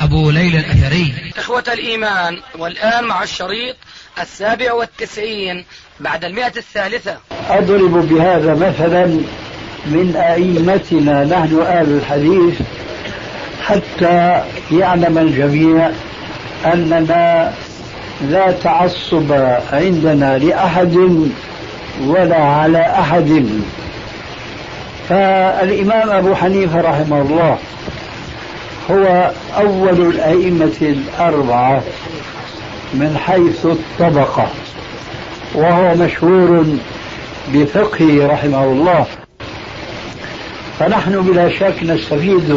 أبو ليلى الأثري. إخوة الإيمان والآن مع الشريط السابع والتسعين بعد المئة الثالثة. أضرب بهذا مثلا من أئمتنا نحن أهل الحديث حتى يعلم الجميع أننا لا تعصب عندنا لأحد ولا على أحد. فالإمام أبو حنيفة رحمه الله هو أول الأئمة الأربعة من حيث الطبقة وهو مشهور بفقهه رحمه الله. فنحن بلا شك نستفيد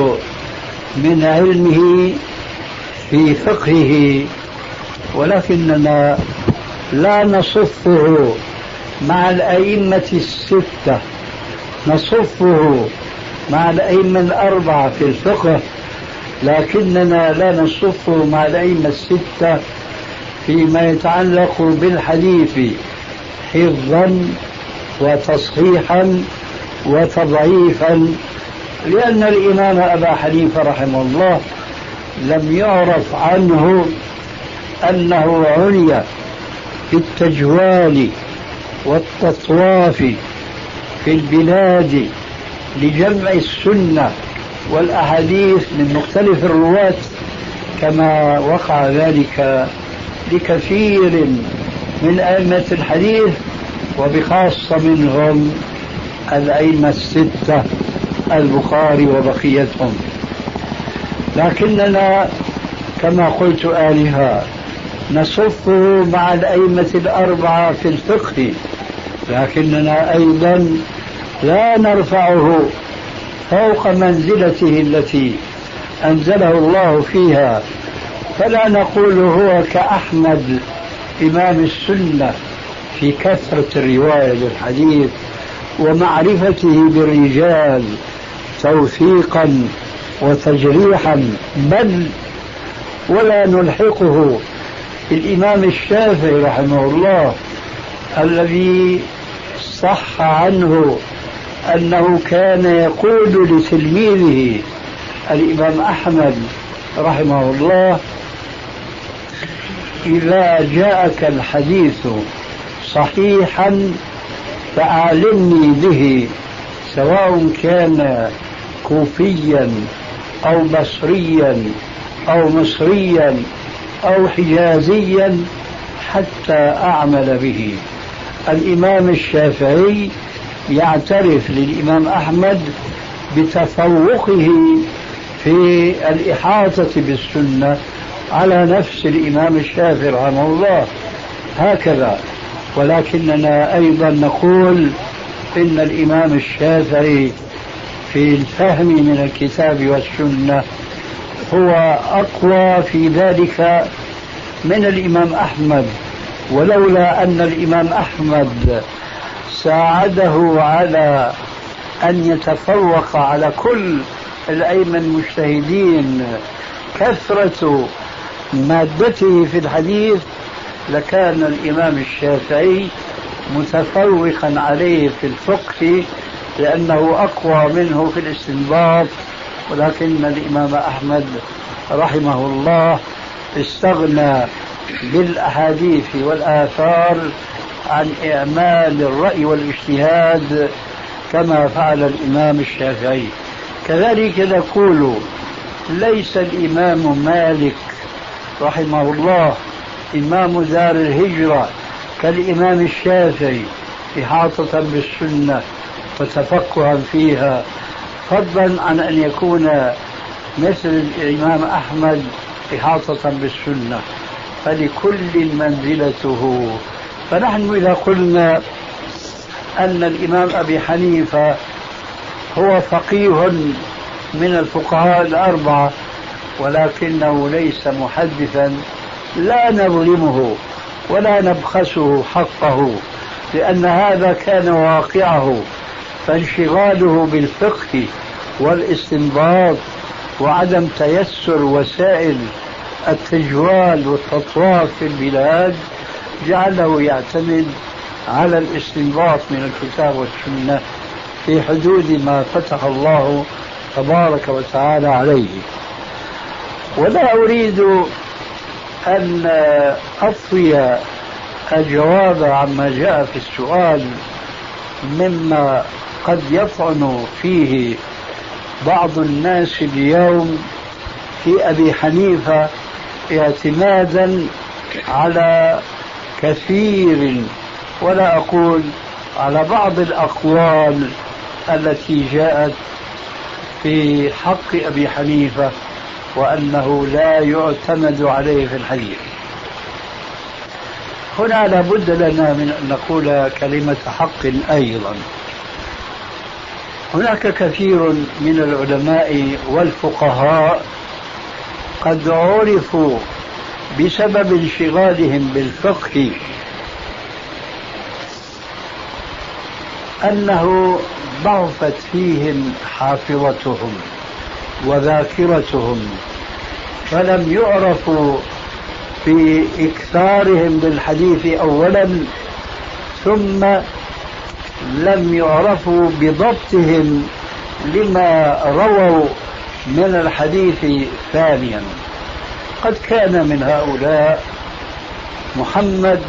من علمه في فقهه ولكننا لا نصفه مع الأئمة الستة. نصفه مع الأئمة الأربعة في الفقه. لكننا لا نصفه مع الأئمة الستة فيما يتعلق بالحديث حفظا وتصحيحا وتضعيفا لأن الإمام أبا حنيفة رحمه الله لم يعرف عنه أنه عني بالتجوال والتطواف في البلاد لجمع السنة والأحاديث من مختلف الرواة كما وقع ذلك لكثير من أئمة الحديث وبخاصة منهم الأئمة الستة البخاري وبقيتهم. لكننا كما قلت آنفا نصفه مع الأئمة الأربعة في الفقه لكننا أيضا لا نرفعه. فوق منزلته التي أنزله الله فيها. فلا نقول هو كأحمد إمام السنة في كثرة الرواية للحديث ومعرفته بالرجال توثيقا وتجريحا. بل ولا نلحقه. بالإمام الشافعي رحمه الله الذي صح عنه أنه كان يقول لتلميذه الإمام أحمد رحمه الله إذا جاءك الحديث صحيحا فأعلمني به سواء كان كوفيا أو بصريا أو مصريا أو حجازيا حتى أعمل به. الإمام الشافعي يعترف للإمام أحمد بتفوقه في الإحاطة بالسنة على نفس الإمام الشافعي رحمه الله. هكذا. ولكننا أيضا نقول إن الإمام الشافعي في الفهم من الكتاب والسنة هو أقوى في ذلك من الإمام أحمد. ولولا أن الإمام أحمد ساعده على أن يتفوق على كل الأئمة المجتهدين. كثرة مادته في الحديث لكان الإمام الشافعي متفوقا عليه في الفقه لأنه أقوى منه في الاستنباط. ولكن الإمام أحمد رحمه الله استغنى بالأحاديث والآثار عن إعمال الرأي والاجتهاد كما فعل الإمام الشافعي. كذلك نقول ليس الإمام مالك رحمه الله إمام دار الهجرة كالإمام الشافعي إحاطة بالسنة وتفقها فيها. فضلا عن أن يكون مثل الإمام أحمد إحاطة بالسنة. فلكل منزلته فنحن إذا قلنا أن الإمام أبي حنيفة هو فقيه من الفقهاء الأربعة ولكنه ليس محدثا لا نظلمه ولا نبخسه حقه لأن هذا كان واقعه فانشغاله بالفقه والاستنباط وعدم تيسر وسائل التجوال والتطواف في البلاد. جعله يعتمد على الاستنباط من الكتاب والسنة في حدود ما فتح الله تبارك وتعالى عليه. ولا أريد أن أطوي الجواب عما جاء في السؤال مما قد يطعن فيه بعض الناس اليوم في أبي حنيفة اعتمادا على كثير ولا أقول على بعض الأقوال التي جاءت في حق أبي حنيفة وأنه لا يعتمد عليه في الحديث. هنا لابد لنا من أن نقول كلمة حق أيضا. هناك كثير من العلماء والفقهاء قد عرفوا بسبب انشغالهم بالفقه أنه ضعفت فيهم حافظتهم وذاكرتهم فلم يعرفوا في إكثارهم بالحديث أولا ثم لم يعرفوا بضبطهم لما رووا من الحديث ثانيا. قد كان من هؤلاء محمد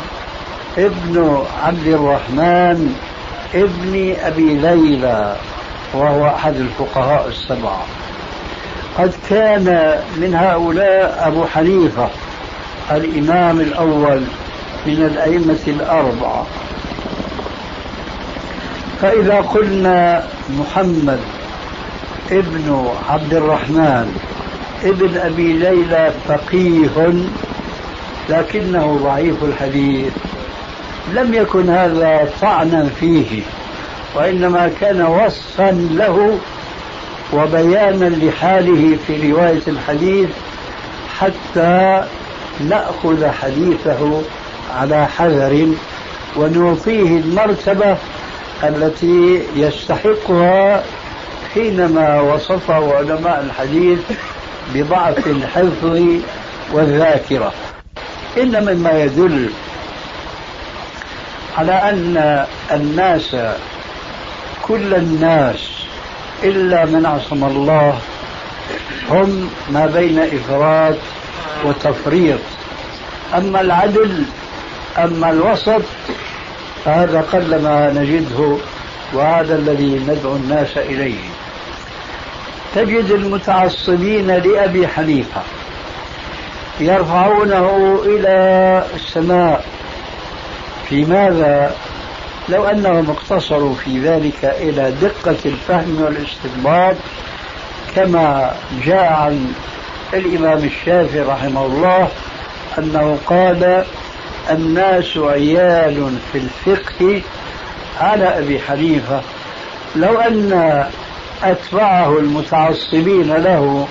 ابن عبد الرحمن ابن أبي ليلى وهو أحد الفقهاء السبعة. قد كان من هؤلاء أبو حنيفة الإمام الأول من الأئمة الأربعة. فإذا قلنا محمد ابن عبد الرحمن ابن أبي ليلى فقيه لكنه ضعيف الحديث. لم يكن هذا طعنا فيه وإنما كان وصفا له وبيانا لحاله في رواية الحديث حتى نأخذ حديثه على حذر ونعطيه المرتبة التي يستحقها حينما وصفه علماء الحديث بضعف الحفظ والذاكرة. إن مما يدل على أن الناس كل الناس إلا من عصم الله هم ما بين إفراط وتفريط. أما العدل أما الوسط فهذا قلما نجده وهذا الذي ندعو الناس إليه. تجد المتعصبين لأبي حنيفة. يرفعونه إلى السماء. في ماذا؟ لو أنهم اقتصروا في ذلك إلى دقة الفهم والاستنباط كما جاء عن الإمام الشافعي رحمه الله أنه قال الناس عيال في الفقه على أبي حنيفة. لو أن أتباعه المتعصبين له.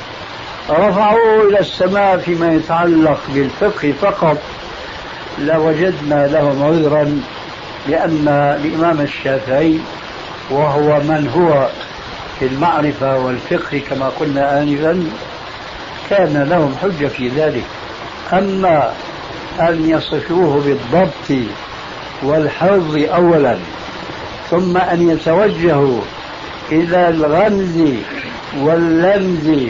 رفعوه إلى السماء فيما يتعلق بالفقه فقط. لوجدنا لهم عذرا لأن الإمام الشافعي وهو من هو في المعرفة والفقه كما قلنا آنفا كان لهم حجة في ذلك. أما أن يصفوه بالضبط والحفظ أولا ثم أن يتوجهوا إلى الغمز واللمز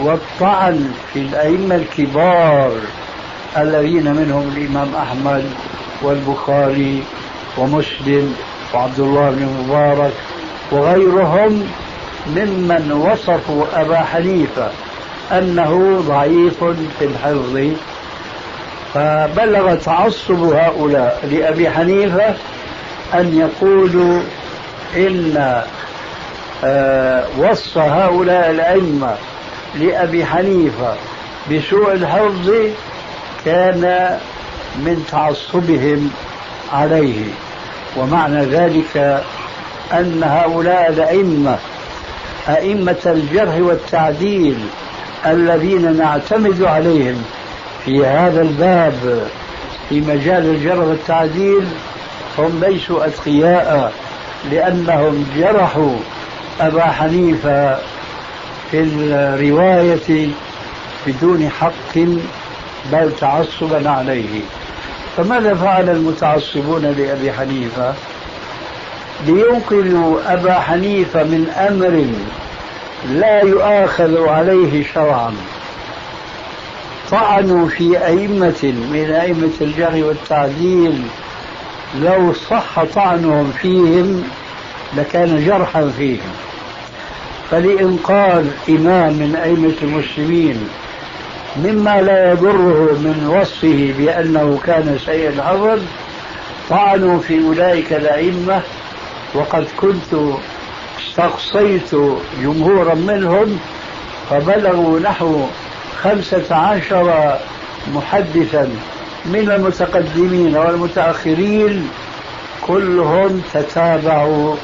والطعن في الأئمة الكبار الذين منهم الإمام أحمد والبخاري ومسلم وعبد الله بن مبارك وغيرهم ممن وصفوا أبا حنيفة أنه ضعيف في الحفظ. فبلغ تعصب هؤلاء لأبي حنيفة أن يقولوا إن وصف هؤلاء الأئمة لأبي حنيفة بسوء الحفظ كان من تعصبهم عليه. ومعنى ذلك أن هؤلاء الأئمة أئمة الجرح والتعديل الذين نعتمد عليهم في هذا الباب في مجال الجرح والتعديل هم ليسوا أتقياء لأنهم جرحوا أبا حنيفة في الرواية بدون حق بل تعصبا عليه. فماذا فعل المتعصبون لأبي حنيفة؟ لينقذوا أبا حنيفة من أمر لا يؤاخذ عليه شرعا. طعنوا في أئمة من أئمة الجري والتعديل لو صح طعنهم فيهم لكان جرحا فيهم فلإنقاذ إمام من أئمة المسلمين مما لا يضره من وصفه بأنه كان سيء الحفظ طعنوا في أولئك الأئمة وقد كنت استقصيت جمهورا منهم فبلغوا نحو خمسة عشر محدثا من المتقدمين والمتأخرين كلهم تتابعوا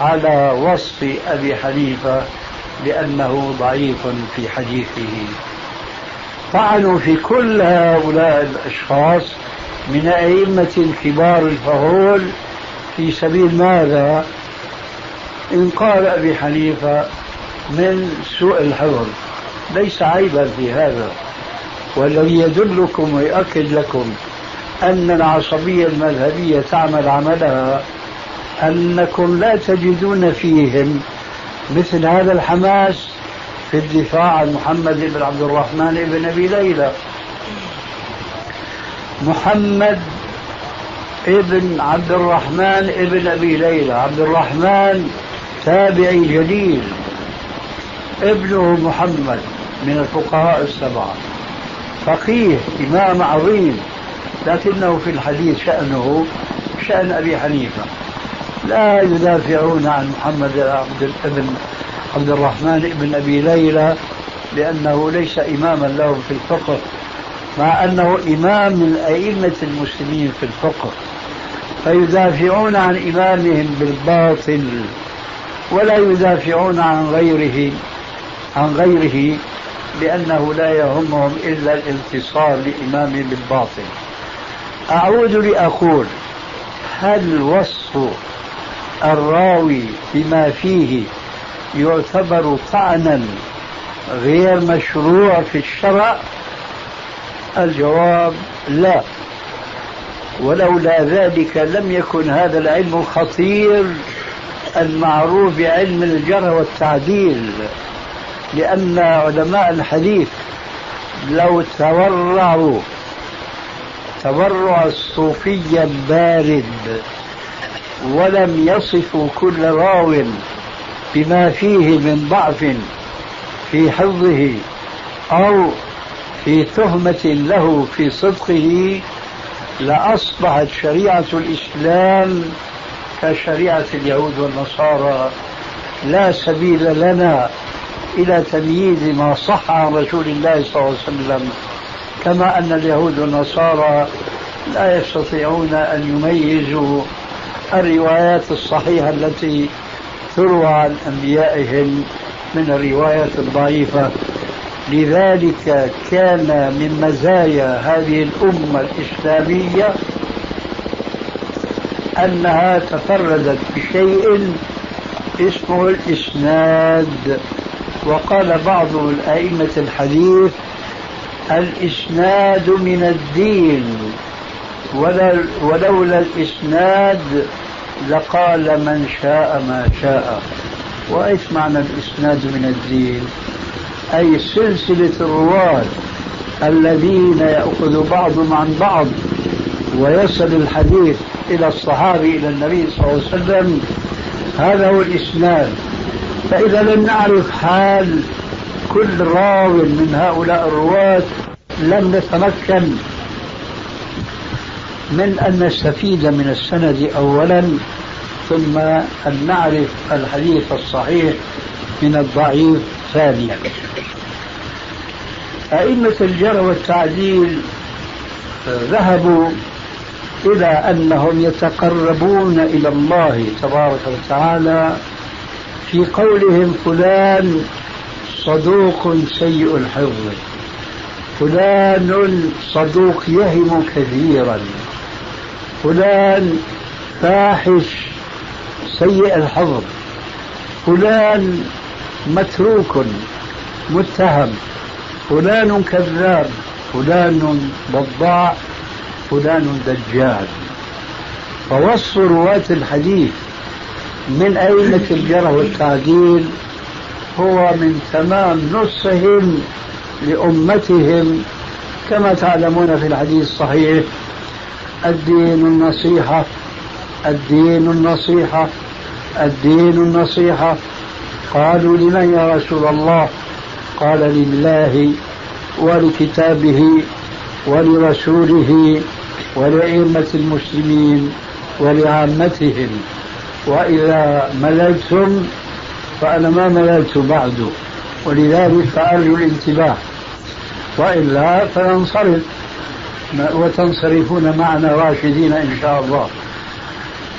على وصف أبي حنيفة بأنه ضعيف في حديثه طعنوا في كل هؤلاء الأشخاص من أئمة كبار الفهول في سبيل ماذا؟ إنقاذ أبي حنيفة من سوء الحفظ ليس عيبا في هذا والذي يدلكم ويؤكد لكم أن العصبية المذهبية تعمل عملها أنكم لا تجدون فيهم مثل هذا الحماس في الدفاع عن محمد بن عبد الرحمن بن أبي ليلى. محمد ابن عبد الرحمن ابن أبي ليلى. عبد الرحمن تابعي جليل ابنه محمد من الفقهاء السبعة. فقيه إمام عظيم لكنه في الحديث شأنه شأن أبي حنيفة. لا يدافعون عن محمد عبد ابن عبد الرحمن ابن أبي ليلى لأنه ليس إماما لهم في الفقه مع أنه إمام من أئمة المسلمين في الفقه. فيدافعون عن إمامهم بالباطل ولا يدافعون عن غيره عن غيره لأنه لا يهمهم إلا الانتصار لإمامه بالباطل. أعود لأقول هل وصف الراوي بما فيه يعتبر طعنا غير مشروع في الشرع؟ الجواب لا. ولولا ذلك لم يكن هذا العلم الخطير المعروف بعلم الجرح والتعديل لأن علماء الحديث لو تورعوا تورع الصوفي البارد ولم يصفوا كل راو بما فيه من ضعف في حفظه أو في تهمة له في صدقه لأصبحت شريعة الإسلام كشريعة اليهود والنصارى. لا سبيل لنا إلى تمييز ما صح عن رسول الله صلى الله عليه وسلم كما أن اليهود والنصارى لا يستطيعون أن يميزوا الروايات الصحيحة التي تروى عن أنبيائهم من الروايات الضعيفة. لذلك كان من مزايا هذه الأمة الإسلامية أنها تفردت بشيء اسمه الإسناد. وقال بعض الأئمة الحديث الإسناد من الدين. ولولا الإسناد لقال من شاء ما شاء. وإيش معنى الإسناد من الدين أي سلسلة الرواة الذين يأخذ بعضهم عن بعض ويصل الحديث إلى الصحابي إلى النبي صلى الله عليه وسلم هذا هو الإسناد. فإذا لم نعرف حال كل راو من هؤلاء الرواة لم نتمكن من أن نستفيد من السند أولا ثم أن نعرف الحديث الصحيح من الضعيف ثانيا. أئمة الجرى والتعديل ذهبوا إلى أنهم يتقربون إلى الله تبارك وتعالى في قولهم فلان صدوق سيء الحفظ فلان صدوق يهم كثيرا. فلان فاحش سيء الحظ فلان متروك متهم. فلان كذاب فلان بضاع فلان دجال. فوصف رواة الحديث من أئمة الجرح والتعديل هو من تمام نصهم لأمتهم كما تعلمون في الحديث الصحيح. الدين النصيحة. الدين النصيحة. الدين النصيحة. قالوا لمن يا رسول الله؟ قال لله ولكتابه ولرسوله ولأئمة المسلمين ولعامتهم. وإذا مللتم فأنا ما مللت بعد. ولذلك فأرجو الانتباه. وإلا فننصرف وتنصرفون معنا راشدين إن شاء الله.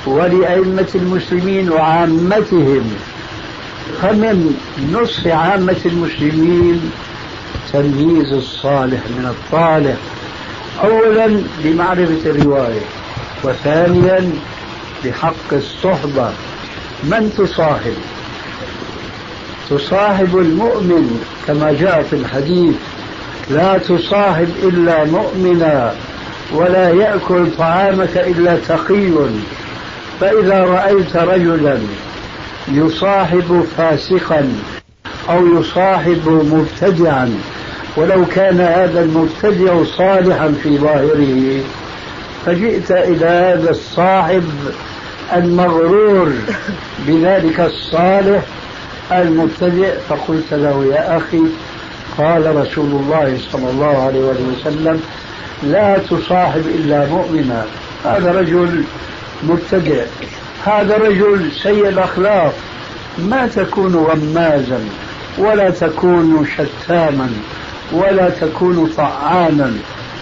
ولأئمة المسلمين وعامتهم فمن نصف عامة المسلمين تمييز الصالح من الطالح. أولا بمعرفة الرواية وثانيا بحق الصحبة. من تصاحب؟ تصاحب المؤمن كما جاء في الحديث. لا تصاحب إلا مؤمنا ولا يأكل طعامك إلا تقي. فإذا رأيت رجلا يصاحب فاسقا أو يصاحب مبتدعا ولو كان هذا المبتدع صالحا في ظاهره فجئت إلى هذا الصاحب المغرور بذلك الصالح المبتدئ فقلت له يا أخي قال رسول الله صلى الله عليه وسلم لا تصاحب إلا مؤمنا. هذا رجل مبتدئ هذا رجل سيء الأخلاق. ما تكون غمازا ولا تكون شتاما ولا تكون طعانا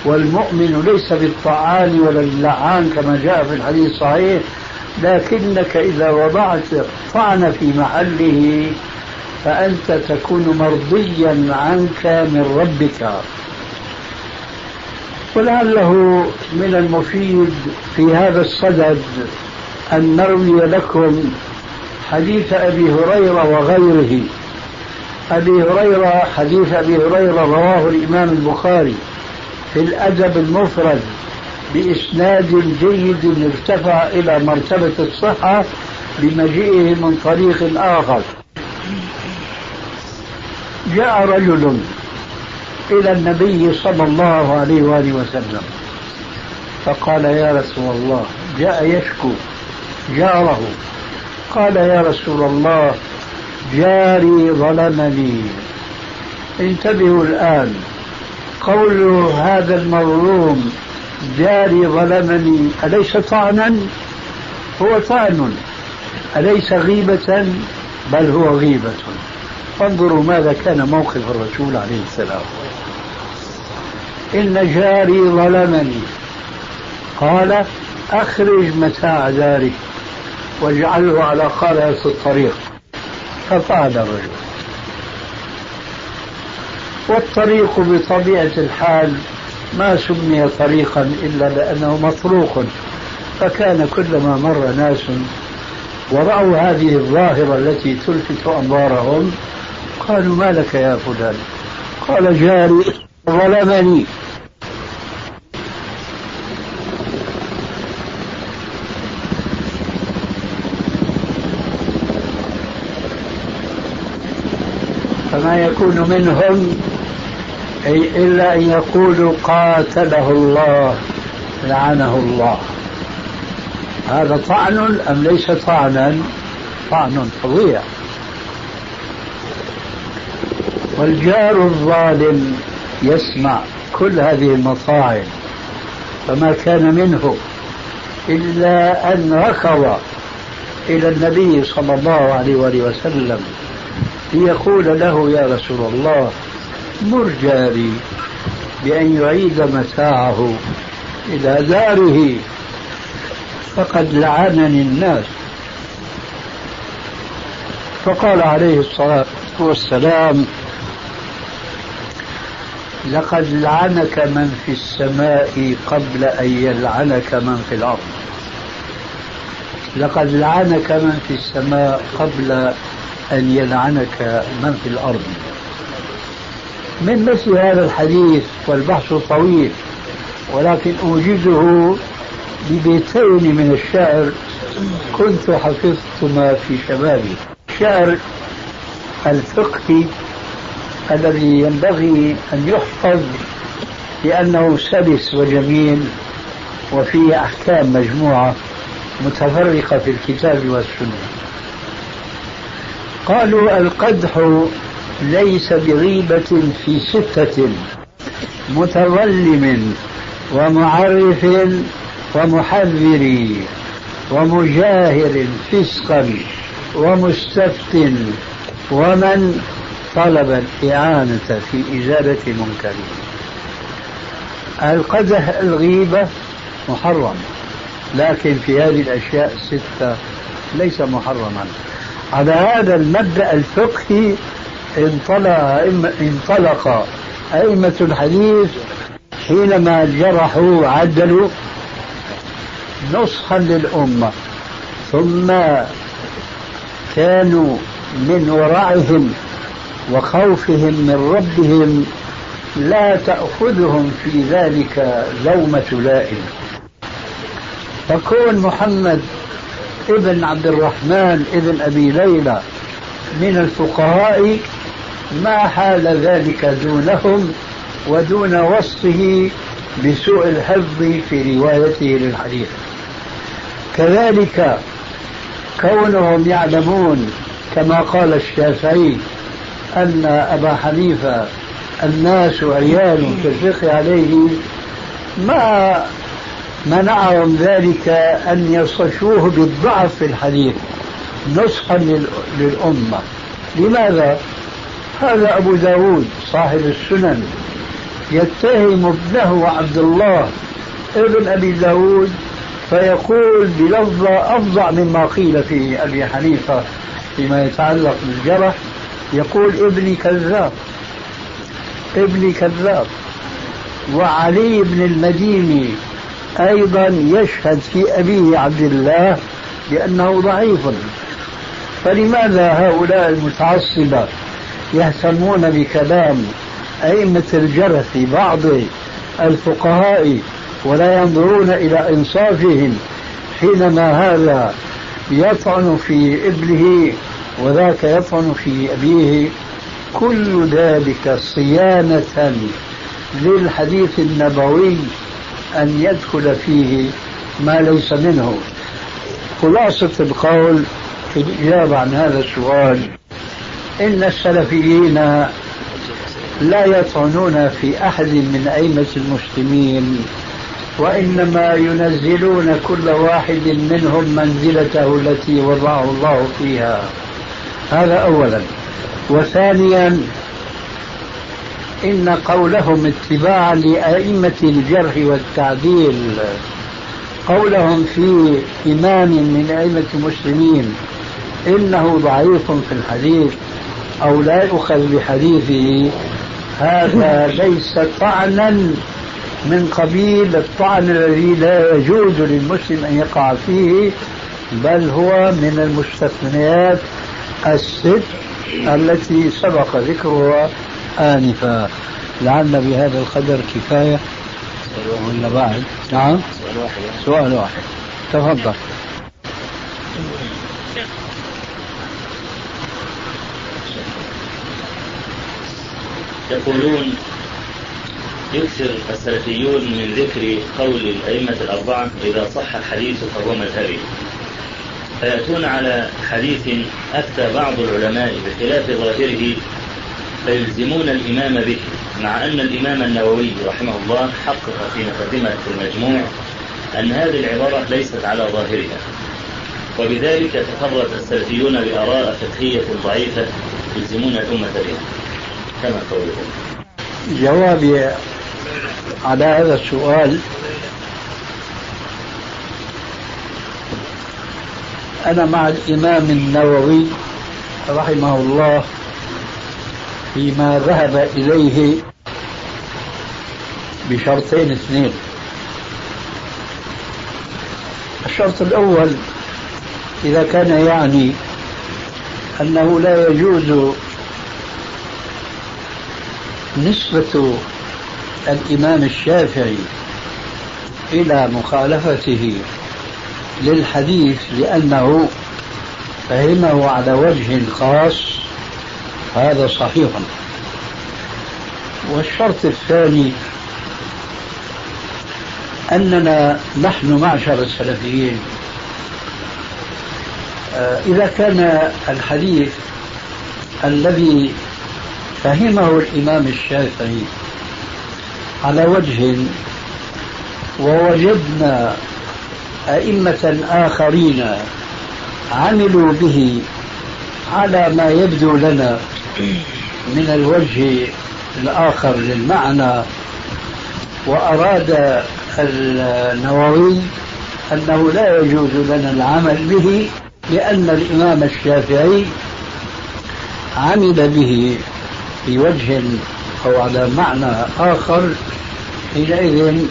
والمؤمن ليس بالطعان ولا اللعان كما جاء في الحديث الصحيح لكنك إذا وضعت طعن في محله فأنت تكون مرضيا عنك من ربك. ولعله من المفيد في هذا الصدد أن نروي لكم حديث أبي هريرة وغيره. أبي هريرة حديث أبي هريرة رواه الإمام البخاري في الأدب المفرد بإسناد جيد ارتفع إلى مرتبة الصحة بمجيئه من طريق آخر. جاء رجل إلى النبي صلى الله عليه وآله وسلم فقال يا رسول الله جاء يشكو جاره. قال يا رسول الله جاري ظلمني. انتبهوا الآن قول هذا المظلوم جاري ظلمني أليس طعنا؟ هو طعن أليس غيبة؟ بل هو غيبة. فانظروا ماذا كان موقف الرسول عليه السلام. إن جاري ظلمني. قال أخرج متاع داري واجعله على قارعة الطريق. ففعل الرجل. والطريق بطبيعة الحال ما سمي طريقا إلا لأنه مطروق فكان كلما مر ناس ورأوا هذه الظاهرة التي تلفت أنظارهم قالوا ما لك يا فلان؟ قال جاري ظلمني. فما يكون منهم أي إلا أن يقولوا قاتله الله لعنه الله. هذا طعن أم ليس طعنا؟ طعن فظيع. والجار الظالم يسمع كل هذه المطاعن فما كان منه إلا أن ركض إلى النبي صلى الله عليه وآله وسلم ليقول له يا رسول الله مر جاري بأن يعيد متاعه إلى داره فقد لعنني الناس. فقال عليه الصلاة والسلام لقد لعنك من في السماء قبل أن يلعنك من في الأرض. لقد لعنك من في السماء قبل أن يلعنك من في الأرض. من مثل هذا الحديث والبحث طويل ولكن أوجزه ببيتين من الشعر كنت حفظتما في شبابي. شعر الفقهي الذي ينبغي أن يحفظ لأنه سلس وجميل وفيه أحكام مجموعة متفرقة في الكتاب والسنة. قالوا القدح ليس بغيبة في ستة متظلم ومعرف ومحذر ومجاهر فسقا ومستفت ومن طلب الإعانة في إزالة منكر. القدح الغيبة محرم لكن في هذه الأشياء الستة ليس محرما. على هذا المبدأ الفقهي انطلق أئمة الحديث حينما جرحوا عدلوا نصحا للأمة ثم كانوا من ورعهم وخوفهم من ربهم لا تأخذهم في ذلك لومة لائم فكون محمد ابن عبد الرحمن ابن أبي ليلى من الفقهاء ما حال ذلك دونهم ودون وصفه بسوء الحفظ في روايته للحديث. كذلك كونهم يعلمون كما قال الشافعي أن أبا حنيفة الناس عيال في الفقه عليه ما منعهم ذلك أن يصفوه بالضعف في الحديث نصحا للأمة لماذا؟ هذا أبو داود صاحب السنن يتهم ابنه عبد الله ابن أبي داود فيقول بلفظة أفظع مما قيل في أبي حنيفة فيما يتعلق بالجرح يقول ابني كذاب ابني كذاب. وعلي بن المديني أيضا يشهد في أبيه عبد الله بأنه ضعيف. فلماذا هؤلاء المتعصبة يهتمون بكلام أئمة الجرح في بعض الفقهاء ولا ينظرون إلى إنصافهم حينما هذا يطعن في ابنه وذاك يطعن في أبيه كل ذلك صيانة للحديث النبوي أن يدخل فيه ما ليس منه. خلاصة القول في الإجابة عن هذا السؤال. إن السلفيين لا يطعنون في أحد من أئمة المسلمين وإنما ينزلون كل واحد منهم منزلته التي وضعه الله فيها. هذا أولا. وثانيا إن قولهم اتباعا لأئمة الجرح والتعديل. قولهم في إمام من أئمة المسلمين إنه ضعيف في الحديث أو لا يؤخذ بحديثه. هذا ليس طعنا من قبيل الطعن الذي لا يجوز للمسلم أن يقع فيه بل هو من المستثنيات الست التي سبق ذكرها آنفا. لعل بهذا القدر كفاية. ولا بعد؟ نعم. سؤال واحد. سؤال واحد. تفضل. يقولون يكثر السلفيون من ذكر قول الأئمة الأربعة إذا صح الحديث فهو مذهبي فيأتون على حديث أفتى بعض العلماء بخلاف ظاهره فيلزمون الإمام به مع أن الإمام النووي رحمه الله حقق في مقدمة المجموع أن هذه العبارة ليست على ظاهرها. وبذلك تفرد السلفيون بآراء فقهية ضعيفة يلزمون الأمة بها. كما قولهم جوابي على هذا السؤال أنا مع الإمام النووي رحمه الله فيما ذهب إليه بشرطين اثنين. الشرط الأول إذا كان يعني أنه لا يجوز نسبة الإمام الشافعي إلى مخالفته. للحديث لأنه فهمه على وجه خاص هذا صحيح. والشرط الثاني أننا نحن معشر السلفيين. آه، إذا كان الحديث الذي فهمه الإمام الشافعي على وجه ووجدنا أئمة آخرين عملوا به على ما يبدو لنا من الوجه الآخر للمعنى وأراد النووي أنه لا يجوز لنا العمل به لأن الإمام الشافعي عمل به في وجه أو على معنى آخر حينئذ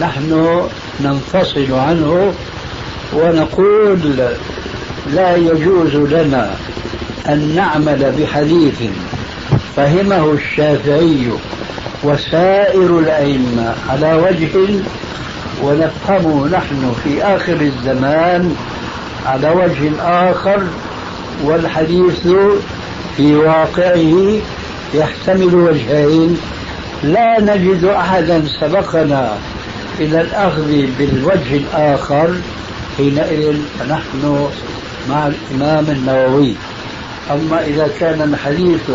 نحن ننفصل عنه ونقول لا يجوز لنا أن نعمل بحديث فهمه الشافعي وسائر الأئمة على وجه ونفهمه نحن في آخر الزمان على وجه آخر والحديث في واقعه يحتمل وجهين. لا نجد أحدا سبقنا إلى الأخذ بالوجه الآخر حينئذ فنحن مع الإمام النووي. أما إذا كان الحديث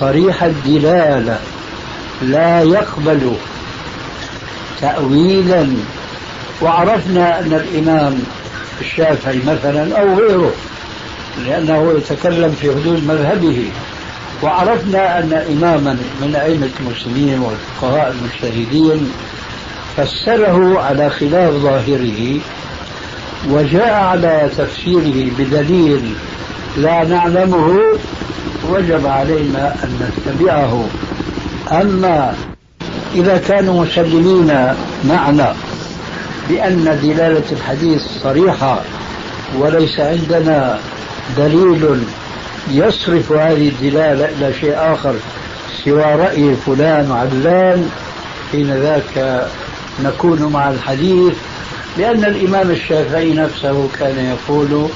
صريح الدلالة لا يقبل تأويلا وعرفنا أن الإمام الشافعي مثلا أو غيره لأنه يتكلم في حدود مذهبه وعرفنا أن إماما من أئمة المسلمين والفقهاء المجتهدين فسره على خلاف ظاهره وجاء على تفسيره بدليل لا نعلمه وجب علينا أن نتبعه. أما إذا كانوا مسلمين معنا بأن دلالة الحديث صريحة وليس عندنا دليل يصرف هذه الدلالة إلى شيء آخر سوى رأي فلان وعلان حين ذاك نكون مع الحديث لأن الإمام الشافعي نفسه كان يقول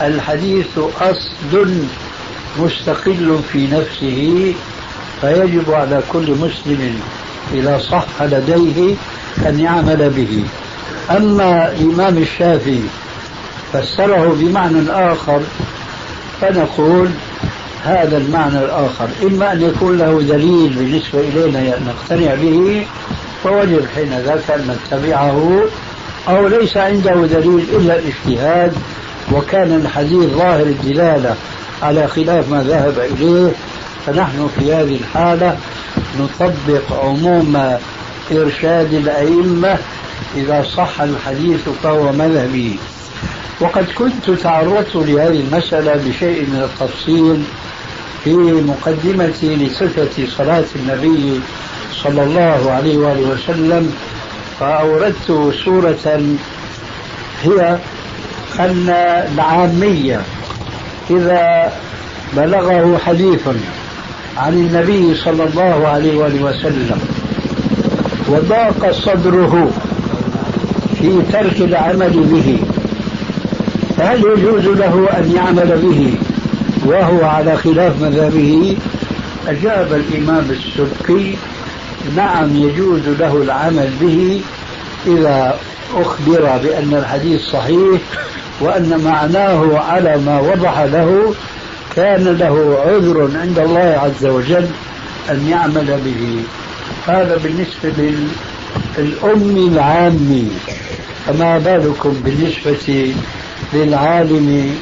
الحديث أصل مستقل في نفسه فيجب على كل مسلم إذا صح لديه أن يعمل به. أما الإمام الشافعي فسره بمعنى آخر فنقول هذا المعنى الآخر إما أن يكون له دليل بالنسبة إلينا نقتنع به فوجب حين ذاك أن نتبعه أو ليس عنده دليل إلا الاجتهاد وكان الحديث ظاهر الدلالة على خلاف ما ذهب إليه. فنحن في هذه الحالة نطبق عموم إرشاد الأئمة إذا صح الحديث فهو مذهبي. وقد كنت تعرضت لهذه المسألة بشيء من التفصيل في مقدمتي لصفة صلاة النبي صلى الله عليه وآله وسلم فأوردت سورة هي أن العامية إذا بلغه حديث عن النبي صلى الله عليه وآله وسلم وضاق صدره في ترك العمل به فهل يجوز له أن يعمل به وهو على خلاف مذهبه؟ أجاب الإمام السبكي نعم يجوز له العمل به إذا أخبر بأن الحديث صحيح وأن معناه على ما وضح له كان له عذر عند الله عز وجل أن يعمل به. هذا بالنسبة للأم العامي فما بالكم بالنسبة للعالم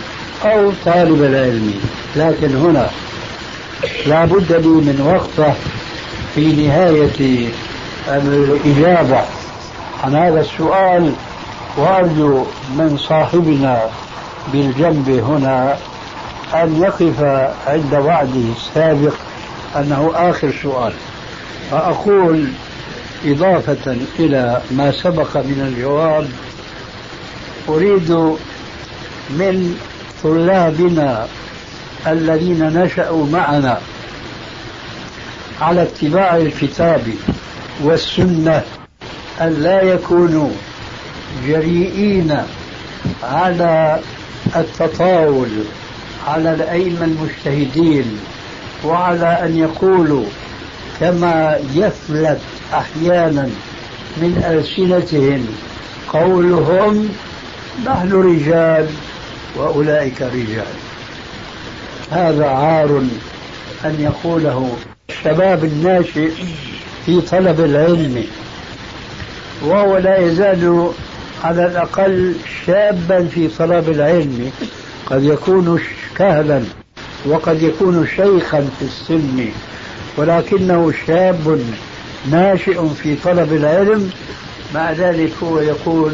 أو طالب العلم؟ لكن هنا لا بد لي من وقفة في نهاية الإجابة. عن هذا السؤال وأرجو من صاحبنا بالجنب هنا أن يقف عند وعده السابق أنه آخر سؤال. فأقول إضافة إلى ما سبق من الجواب أريد من طلابنا الذين نشأوا معنا على اتباع الكتاب والسنة أن لا يكونوا جريئين على التطاول على الأئمة المجتهدين وعلى أن يقولوا كما يفلت أحيانا من ألسنتهم قولهم نحن رجال وأولئك رجال. هذا عار أن يقوله الشباب الناشئ في طلب العلم وهو لا يزال على الأقل شابا في طلب العلم. قد يكون كهلا وقد يكون شيخا في السن ولكنه شاب ناشئ في طلب العلم. مع ذلك هو يقول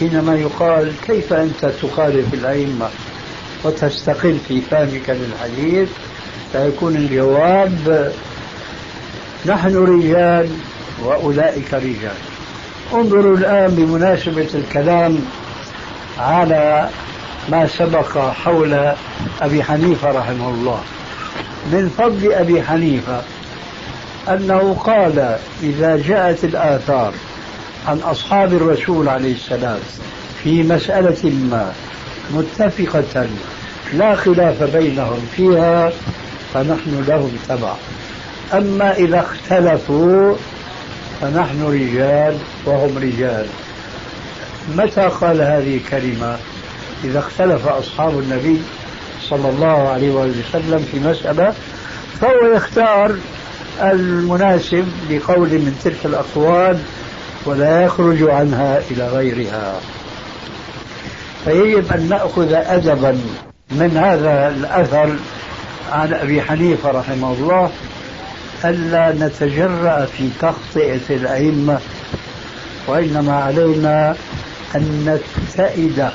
حينما يقال كيف أنت تخالف الأئمة وتستقل في فهمك للحديث؟ فيكون الجواب نحن رجال وأولئك رجال. انظروا الآن بمناسبة الكلام على ما سبق حول أبي حنيفة رحمه الله. من فضل أبي حنيفة أنه قال إذا جاءت الآثار عن أصحاب الرسول عليه السلام في مسألة ما متفقة لا خلاف بينهم فيها فنحن لهم تبع أما إذا اختلفوا فنحن رجال وهم رجال. متى قال هذه الكلمة؟ إذا اختلف أصحاب النبي صلى الله عليه وسلم في مسألة فهو يختار المناسب لقول من تلك الأقوال ولا يخرج عنها إلى غيرها. فيجب أن نأخذ أدبا من هذا الأثر عن أبي حنيفة رحمه الله ألا نتجرأ في تخطئة الأئمة وإنما علينا أن نتئد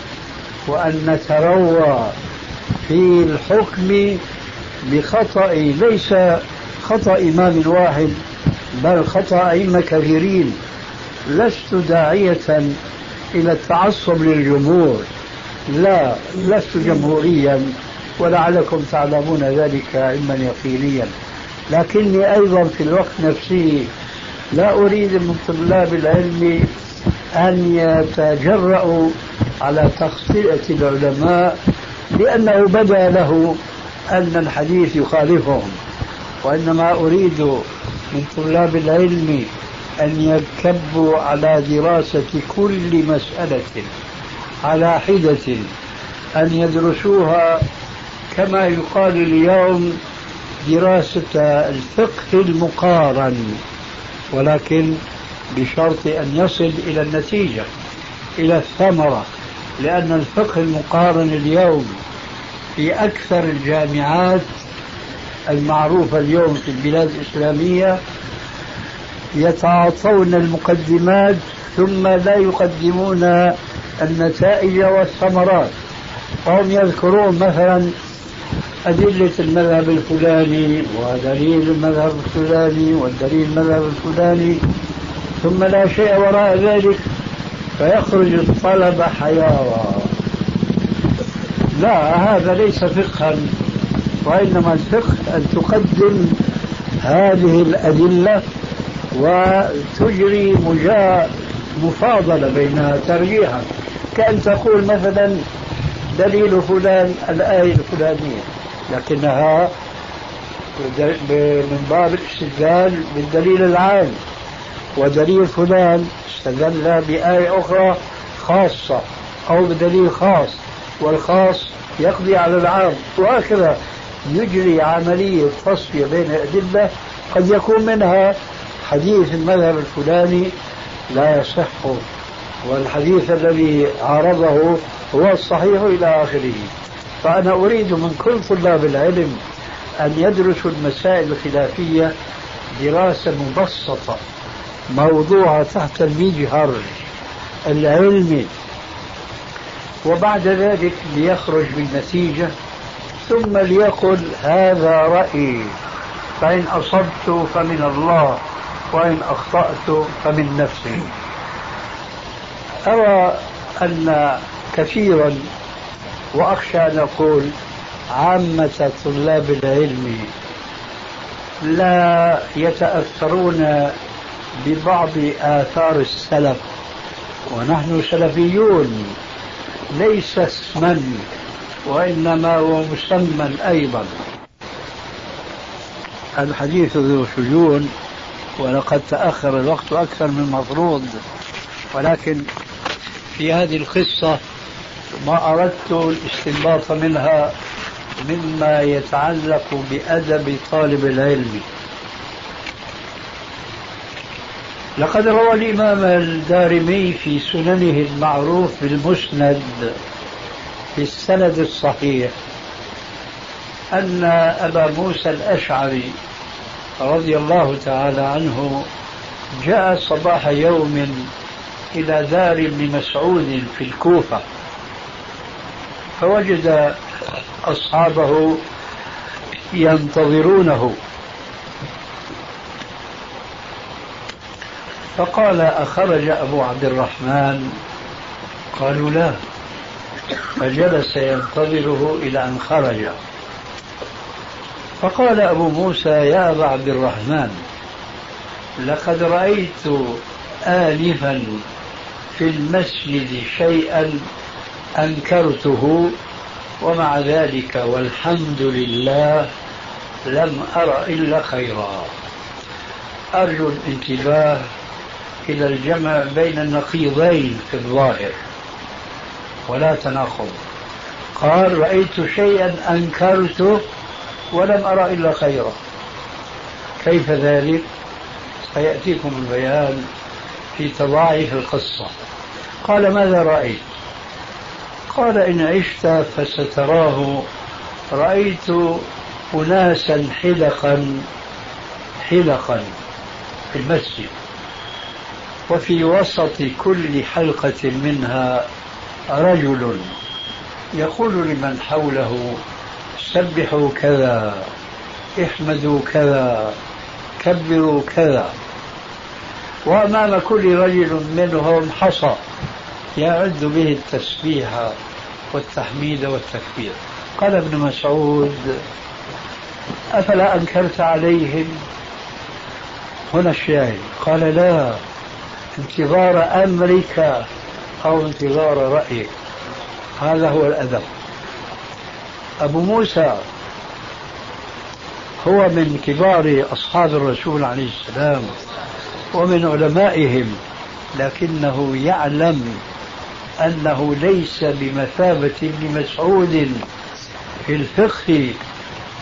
وأن نتروى في الحكم بخطأ ليس خطأ إمام واحد بل خطأ أئمة كثيرين لست داعية إلى التعصب للجمهور. لا لست جمهوريا. ولعلكم تعلمون ذلك علما يقينيا. لكني أيضا في الوقت نفسه لا أريد من طلاب العلم أن يتجرأوا على تخطئة العلماء لأنه بدا له أن الحديث يخالفهم وإنما أريد من طلاب العلم أن يركبوا على دراسة كل مسألة على حدة أن يدرسوها كما يقال اليوم دراسة الفقه المقارن ولكن بشرط أن يصل إلى النتيجة إلى الثمرة لأن الفقه المقارن اليوم في أكثر الجامعات المعروفة اليوم في البلاد الإسلامية يتعاطون المقدمات ثم لا يقدمون النتائج والثمرات. وهم يذكرون مثلا أدلة المذهب الفلاني ودليل المذهب الفلاني والدليل المذهب الفلاني ثم لا شيء وراء ذلك فيخرج الطلبة حيارى لا هذا ليس فقها وإنما الفقه أن تقدم هذه الأدلة وتجري مجا مفاضلة بينها ترجيحا. كأن تقول مثلا دليل فلان الآية الفلانية. لكنها من باب الاستدلال بالدليل العام. ودليل فلان استدل بآية أخرى خاصة أو بدليل خاص والخاص يقضي على العام. وهكذا يجري عملية تصفية بين الأدلة. قد يكون منها حديث المذهب الفلاني لا يصح والحديث الذي عارضه هو الصحيح إلى آخره. فأنا أريد من كل طلاب العلم أن يدرسوا المسائل الخلافية دراسة مبسطة موضوعة تحت المجهر العلمي وبعد ذلك ليخرج بالنتيجة ثم ليقل هذا رأيي فإن أصبت فمن الله وإن أخطأت فمن نفسي. أرى أن كثيرا وأخشى أن أقول عامة طلاب العلم لا يتأثرون ببعض آثار السلف ونحن سلفيون ليس اسما وإنما هو مسمى أيضا. الحديث ذو شجون ولقد تأخر الوقت أكثر من المفروض ولكن في هذه القصة ما أردت الاستنباط منها مما يتعلق بأدب طالب العلم. لقد روى الإمام الدارمي في سننه المعروف بالمسند في السند الصحيح أن أبا موسى الأشعري رضي الله تعالى عنه جاء صباح يوم إلى دار ابن مسعود في الكوفة. فوجد أصحابه ينتظرونه. فقال أخرج أبو عبد الرحمن قالوا لا فجلس ينتظره إلى أن خرج. فقال أبو موسى يا أبا عبد الرحمن لقد رأيت آنفا في المسجد شيئا أنكرته ومع ذلك والحمد لله لم أر إلا خيرا. أرجو الانتباه إلى الجمع بين النقيضين في الظاهر. ولا تناقض. قال رأيت شيئا أنكرته ولم أرى إلا خيرا. كيف ذلك؟ سيأتيكم البيان في تضاعف القصة. قال ماذا رأيت؟ قال إن عشت فستراه. رأيت أناسا حلقا حلقا في المسجد وفي وسط كل حلقة منها رجل يقول لمن حوله سبحوا كذا احمدوا كذا كبروا كذا. وأمام كل رجل منهم حصى. يعد به التسبيح والتحميد والتكبير. قال ابن مسعود أفلا أنكرت عليهم؟ هنا الشاهد. قال لا انتظار أمرك أو انتظار رأيك. هذا هو الأدب. أبو موسى هو من كبار أصحاب الرسول عليه السلام ومن علمائهم لكنه يعلم أنه ليس بمثابة ابن مسعود في الفقه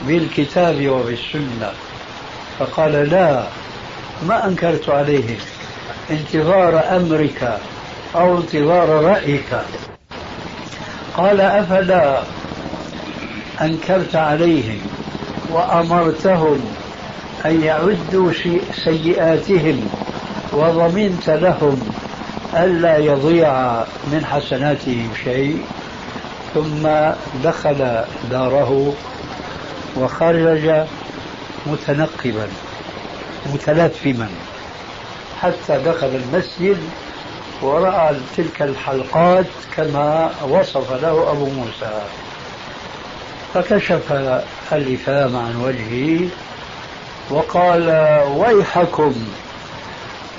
بالكتاب وبالسنة. فقال لا ما أنكرت عليهم انتظار أمرك أو انتظار رأيك. قال أفلا أنكرت عليهم وأمرتهم أن يعدوا سيئاتهم وضمنت لهم. ألا يضيع من حسناتهم شيء ثم دخل داره وخرج متنقبا متلثما حتى دخل المسجد ورأى تلك الحلقات كما وصف له أبو موسى. فكشف اللثام عن وجهه وقال ويحكم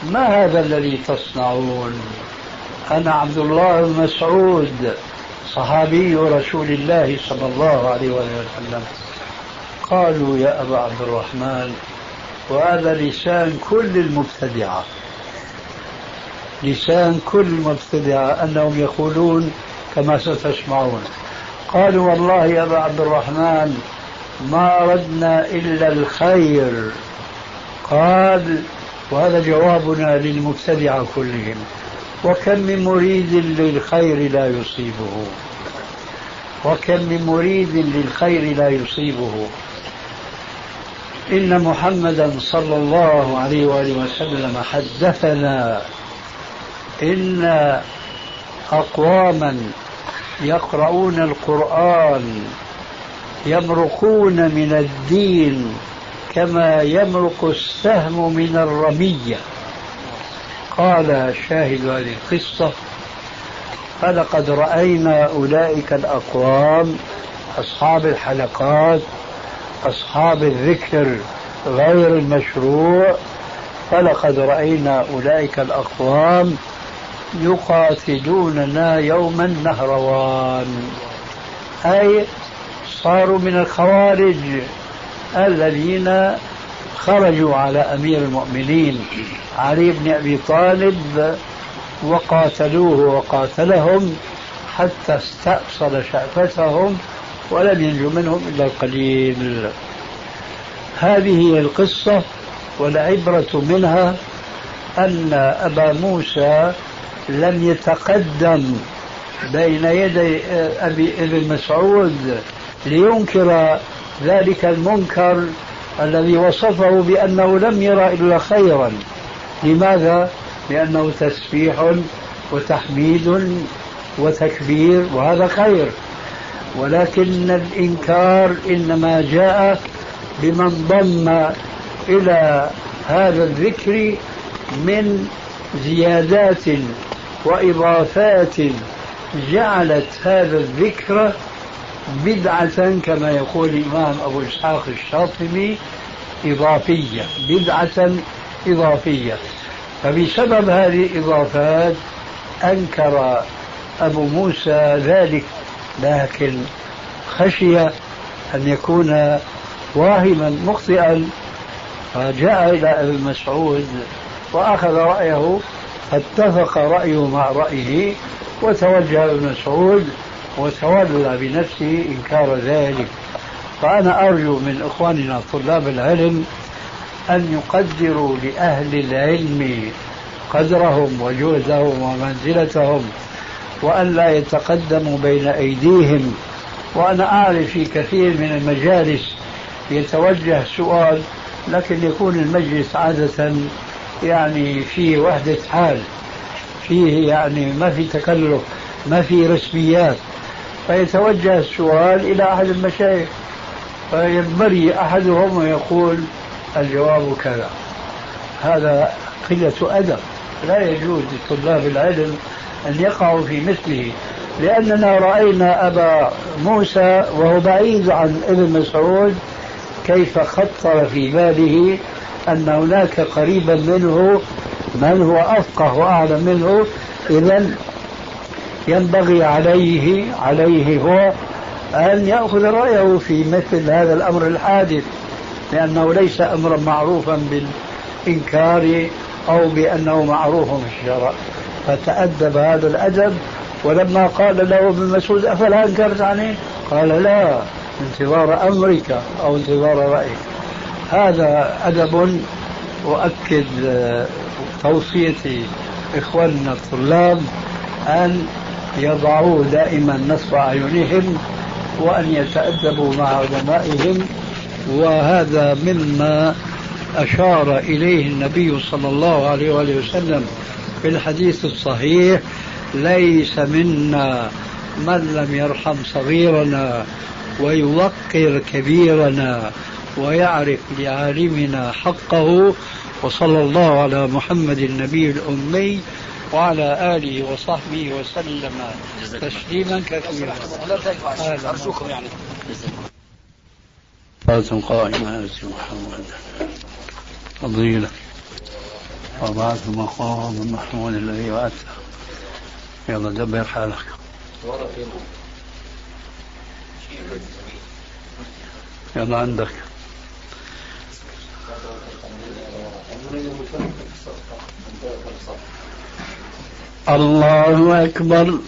ما هذا الذي تصنعون؟ أنا عبد الله بن مسعود صحابي رسول الله صلى الله عليه وسلم. قالوا يا أبا عبد الرحمن وهذا لسان كل المبتدعة. لسان كل المبتدعة أنهم يقولون كما ستسمعون. قالوا والله يا أبا عبد الرحمن ما أردنا إلا الخير. قال وهذا جوابنا للمبتدعة كلهم. وكم من مريد للخير لا يصيبه. وكم من مريد للخير لا يصيبه. إن محمدا صلى الله عليه وآله وسلم حدثنا إن أقواما يقرؤون القرآن يمرقون من الدين كما يمرق السهم من الرمية. قال شاهد هذه القصة فلقد رأينا أولئك الأقوام أصحاب الحلقات أصحاب الذكر غير المشروع فلقد رأينا أولئك الأقوام يقاتلوننا يوم النهروان. أي صاروا من الخوارج. الذين خرجوا على أمير المؤمنين علي بن أبي طالب وقاتلوه وقاتلهم حتى استأصل شأفتهم ولم ينجو منهم إلا القليل. هذه هي القصة والعبرة منها أن أبا موسى لم يتقدم بين يدي أبي ابن مسعود لينكر ذلك المنكر الذي وصفه بأنه لم يرى إلا خيرا لماذا؟ لأنه تسبيح وتحميد وتكبير وهذا خير ولكن الإنكار إنما جاء بمن ضم إلى هذا الذكر من زيادات وإضافات جعلت هذا الذكر بدعة كما يقول الإمام أبو إسحاق الشاطبي إضافية بدعة إضافية. فبسبب هذه الإضافات أنكر أبو موسى ذلك لكن خشي أن يكون واهما مخطئا. فجاء إلى أبي مسعود وأخذ رأيه فاتفق رأيه مع رأيه وتوجه ابن مسعود وتولى بنفسه إنكار ذلك. فأنا أرجو من إخواننا طلاب العلم أن يقدروا لأهل العلم قدرهم وجهدهم ومنزلتهم وأن لا يتقدموا بين أيديهم. وأنا أعرف في كثير من المجالس يتوجه سؤال لكن يكون المجلس عادة يعني فيه وحدة حال فيه يعني ما في تكلف ما في رسميات. فيتوجه السؤال إلى أحد المشايخ فينبري أحدهم ويقول الجواب كذا. هذا قلة أدب. لا يجوز لطلاب العلم أن يقعوا في مثله لأننا رأينا أبا موسى وهو بعيد عن ابن مسعود كيف خطر في باله أن هناك قريبا منه من هو أفقه وأعلم منه. إذا ينبغي عليه عليه هو أن يأخذ رأيه في مثل هذا الأمر الحادث لأنه ليس أمرا معروفا بالإنكار أو بأنه معروف في الشرع. فتأدب هذا الأدب ولما قال له ابن مسعود أفلا أنكرت عليه قال لا انتظار أمرك أو انتظار رأيك. هذا أدب أؤكد توصيتي إخواننا الطلاب أن يضعوه دائما نصب أعينهم وأن يتأدبوا مع علمائهم وهذا مما أشار إليه النبي صلى الله عليه وآله وسلم في الحديث الصحيح ليس منا من لم يرحم صغيرنا ويوقر كبيرنا ويعرف لعالمنا حقه وصلى الله على محمد النبي الأمي وعلى آله وصحبه وسلم تسليما كثيرا. أرجوكم يعني. صلاة قائمة محمد. فضيلة. وبعث مقام محمود الذي وأتى. يلا دبر حالك. يلا عندك. الله أكبر.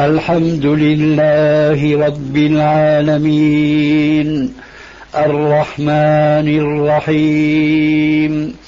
الحمد لله رب العالمين. الرحمن الرحيم.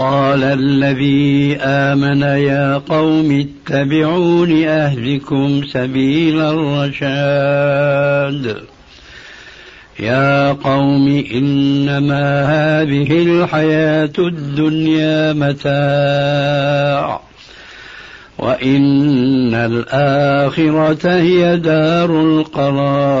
وقال الذي آمن يا قوم اتبعون أهلكم سبيل الرشاد. يا قوم إنما هذه الحياة الدنيا متاع وإن الآخرة هي دار القرار.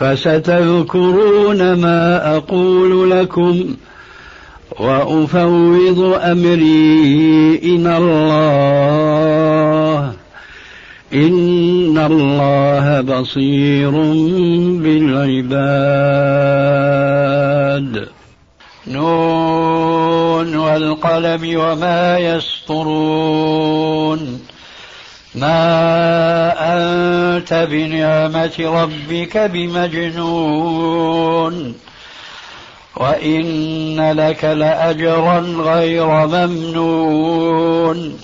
فستذكرون ما أقول لكم وأفوض أمري إلى الله. إن الله بصير بالعباد. نون والقلم وما يسطرون. ما أنت بنعمة ربك بمجنون وإن لك لأجرا غير ممنون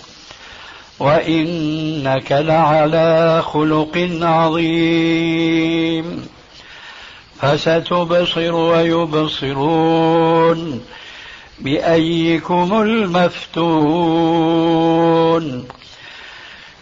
وإنك لعلى خلق عظيم فستبصر ويبصرون بأيكم المفتون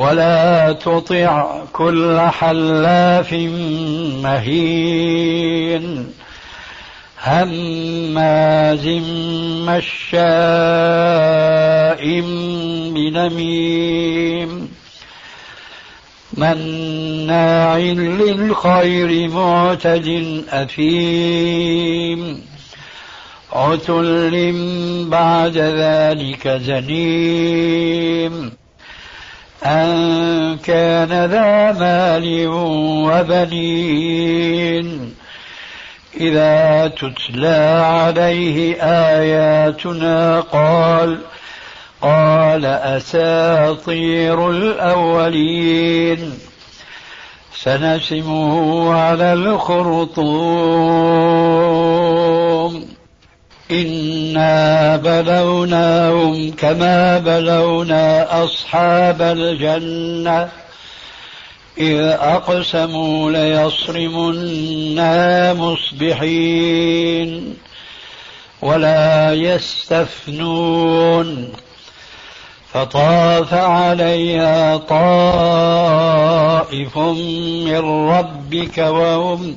ولا تطع كل حلاف مهين هماز مشاء بنميم مناع للخير معتد أثيم عتل بعد ذلك زنيم أن كان ذا مال وبنين. إذا تتلى عليه آياتنا قال قال أساطير الأولين. سنسمه على الخرطوم. إنا بلوناهم كما بلونا أصحاب الجنة. إذ أقسموا ليصرمنا مصبحين ولا يستثنون. فطاف عليها طائف من ربك وهم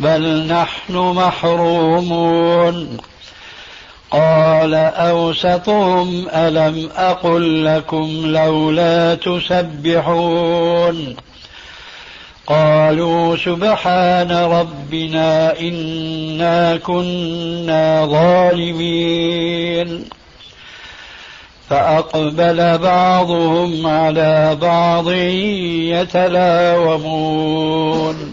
بل نحن محرومون. قال أوسطهم ألم أقل لكم لولا تسبحون؟ قالوا سبحان ربنا إنا كنا ظالمين. فأقبل بعضهم على بعض يتلاومون.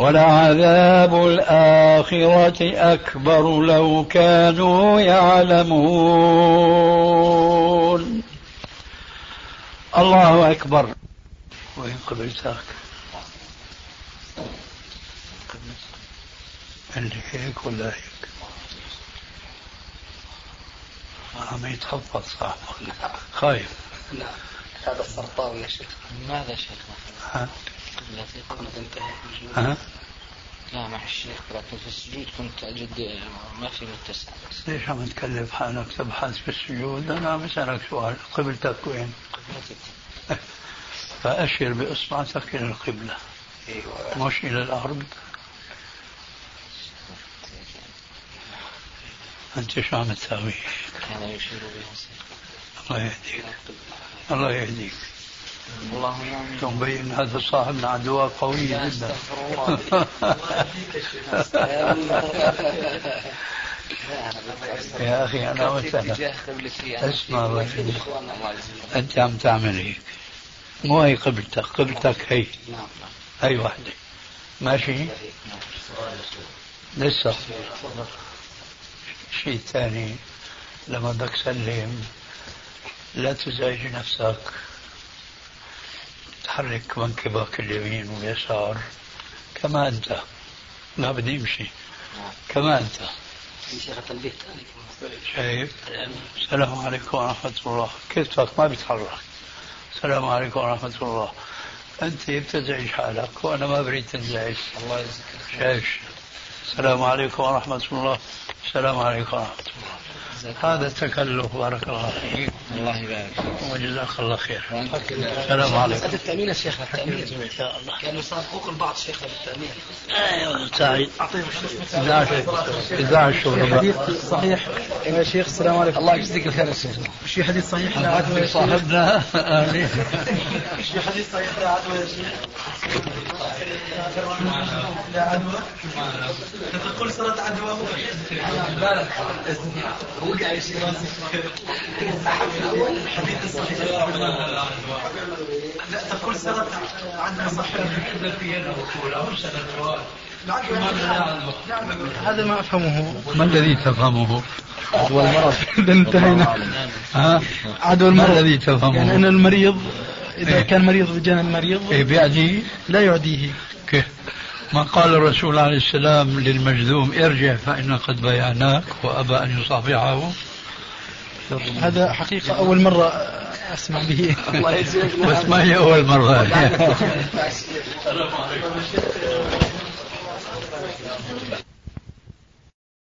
ولعذاب الآخرة أكبر لو كانوا يعلمون. الله أكبر. وين قبلتك اللي هيك ولا هيك عم يتخبط صاحبك. خايف لا هذا السرطان يا شيخ. ماذا شيخ؟ ها لا مع الشيخ لكن في السجود كنت أجد ما في متسع. ليش عم تكلف حالك؟ تبحث في السجود. أنا عم اسالك سؤال. قبلتك وين؟ قبلتك. فاشر باصبعتك إلى القبلة. أيوه. مش إلى الأرض. أنت شو عم تساوي؟ كان يشير بها الله يهديك. الله يهديك. اللهم آمين. ثم بين هذا صاحبنا عدوى قوية لا جدا. الله. يا أخي أنا أنا اسمع أنت عم تعمل هيك. مو هي قبلتك قبلتك هي. نعم نعم. هي واحدة ماشي؟ لسه. شيء ثاني. لما بدك تسلم لا تزعج نفسك. تحرك منكبك اليمين واليسار. كما أنت. ما بدي أمشي كما أنت. شايف؟ السلام عليكم ورحمة الله. كتفك ما بيتحرك. السلام عليكم ورحمة الله. أنت بتزعج حالك وأنا ما بريد تنزعج. الله يجزيك شايف؟ السلام عليكم ورحمة الله. السلام عليكم ورحمة الله. هذا التكلف بارك الله فيك. الله يبارك وجزاك الله خير. السلام عليكم. مسألة التأمين يا شيخ التأمين. إن شاء الله. كان يصاب حقوق البعض شيخ بالتأمين أيوة سعيد. إذاعة الشغل حديث صحيح. يا شيخ السلام عليكم. الله يجزيك الخير يا شيخ. في حديث صحيح؟ لا عدوى يا شيخ صاحبنا. آمين. في حديث صحيح لا عدوى يا شيخ. لا عدوى. تقول صلاة عدوى وقع يا شيخ الحديث الصحيح لا تقول صلاة عدوى صحيح هذا ما أفهمه ما الذي تفهمه؟ عدوى المرض إذا انتهينا ها؟ عدوى ما المرض الذي تفهمه؟ يعني أن المريض إذا إيه. كان مريض بجانب المريض إيه بيعني لا يعديه كيف؟ ما قال الرسول عليه السلام للمجذوم ارجع فإن قد بيعناك وأبى أن يصافحه. هذا حقيقة أول مرة أسمع به. الله يجزيك. بس ما هي أول مرة. السلام عليكم.